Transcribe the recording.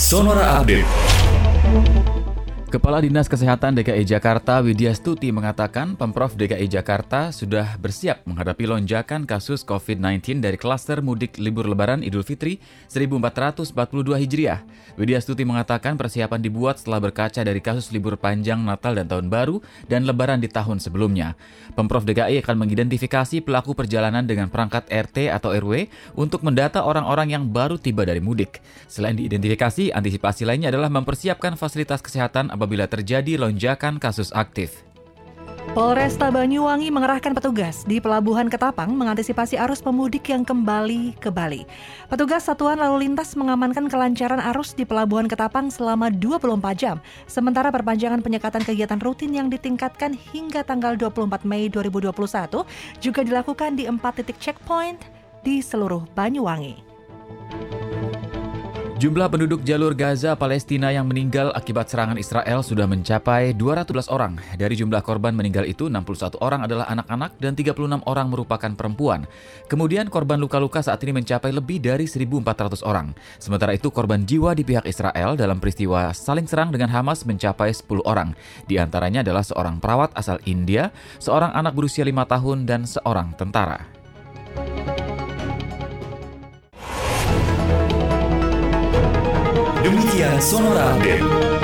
Sonora Update. Kepala Dinas Kesehatan DKI Jakarta Widya Stuti mengatakan Pemprov DKI Jakarta sudah bersiap menghadapi lonjakan kasus COVID-19 dari klaster mudik libur lebaran Idul Fitri 1442 Hijriah. Widya Stuti mengatakan persiapan dibuat setelah berkaca dari kasus libur panjang Natal dan Tahun Baru dan lebaran di tahun sebelumnya. Pemprov DKI akan mengidentifikasi pelaku perjalanan dengan perangkat RT atau RW untuk mendata orang-orang yang baru tiba dari mudik. Selain diidentifikasi, antisipasi lainnya adalah mempersiapkan fasilitas kesehatan apabila terjadi lonjakan kasus aktif. Polresta Banyuwangi mengerahkan petugas di Pelabuhan Ketapang mengantisipasi arus pemudik yang kembali ke Bali. Petugas Satuan Lalu Lintas mengamankan kelancaran arus di Pelabuhan Ketapang selama 24 jam, sementara perpanjangan penyekatan kegiatan rutin yang ditingkatkan hingga tanggal 24 Mei 2021 juga dilakukan di empat titik checkpoint di seluruh Banyuwangi. Jumlah penduduk jalur Gaza Palestina yang meninggal akibat serangan Israel sudah mencapai 211 orang. Dari jumlah korban meninggal itu, 61 orang adalah anak-anak dan 36 orang merupakan perempuan. Kemudian korban luka-luka saat ini mencapai lebih dari 1.400 orang. Sementara itu korban jiwa di pihak Israel dalam peristiwa saling serang dengan Hamas mencapai 10 orang. Di antaranya adalah seorang perawat asal India, seorang anak berusia 5 tahun, dan seorang tentara. Demikian Sonora Update.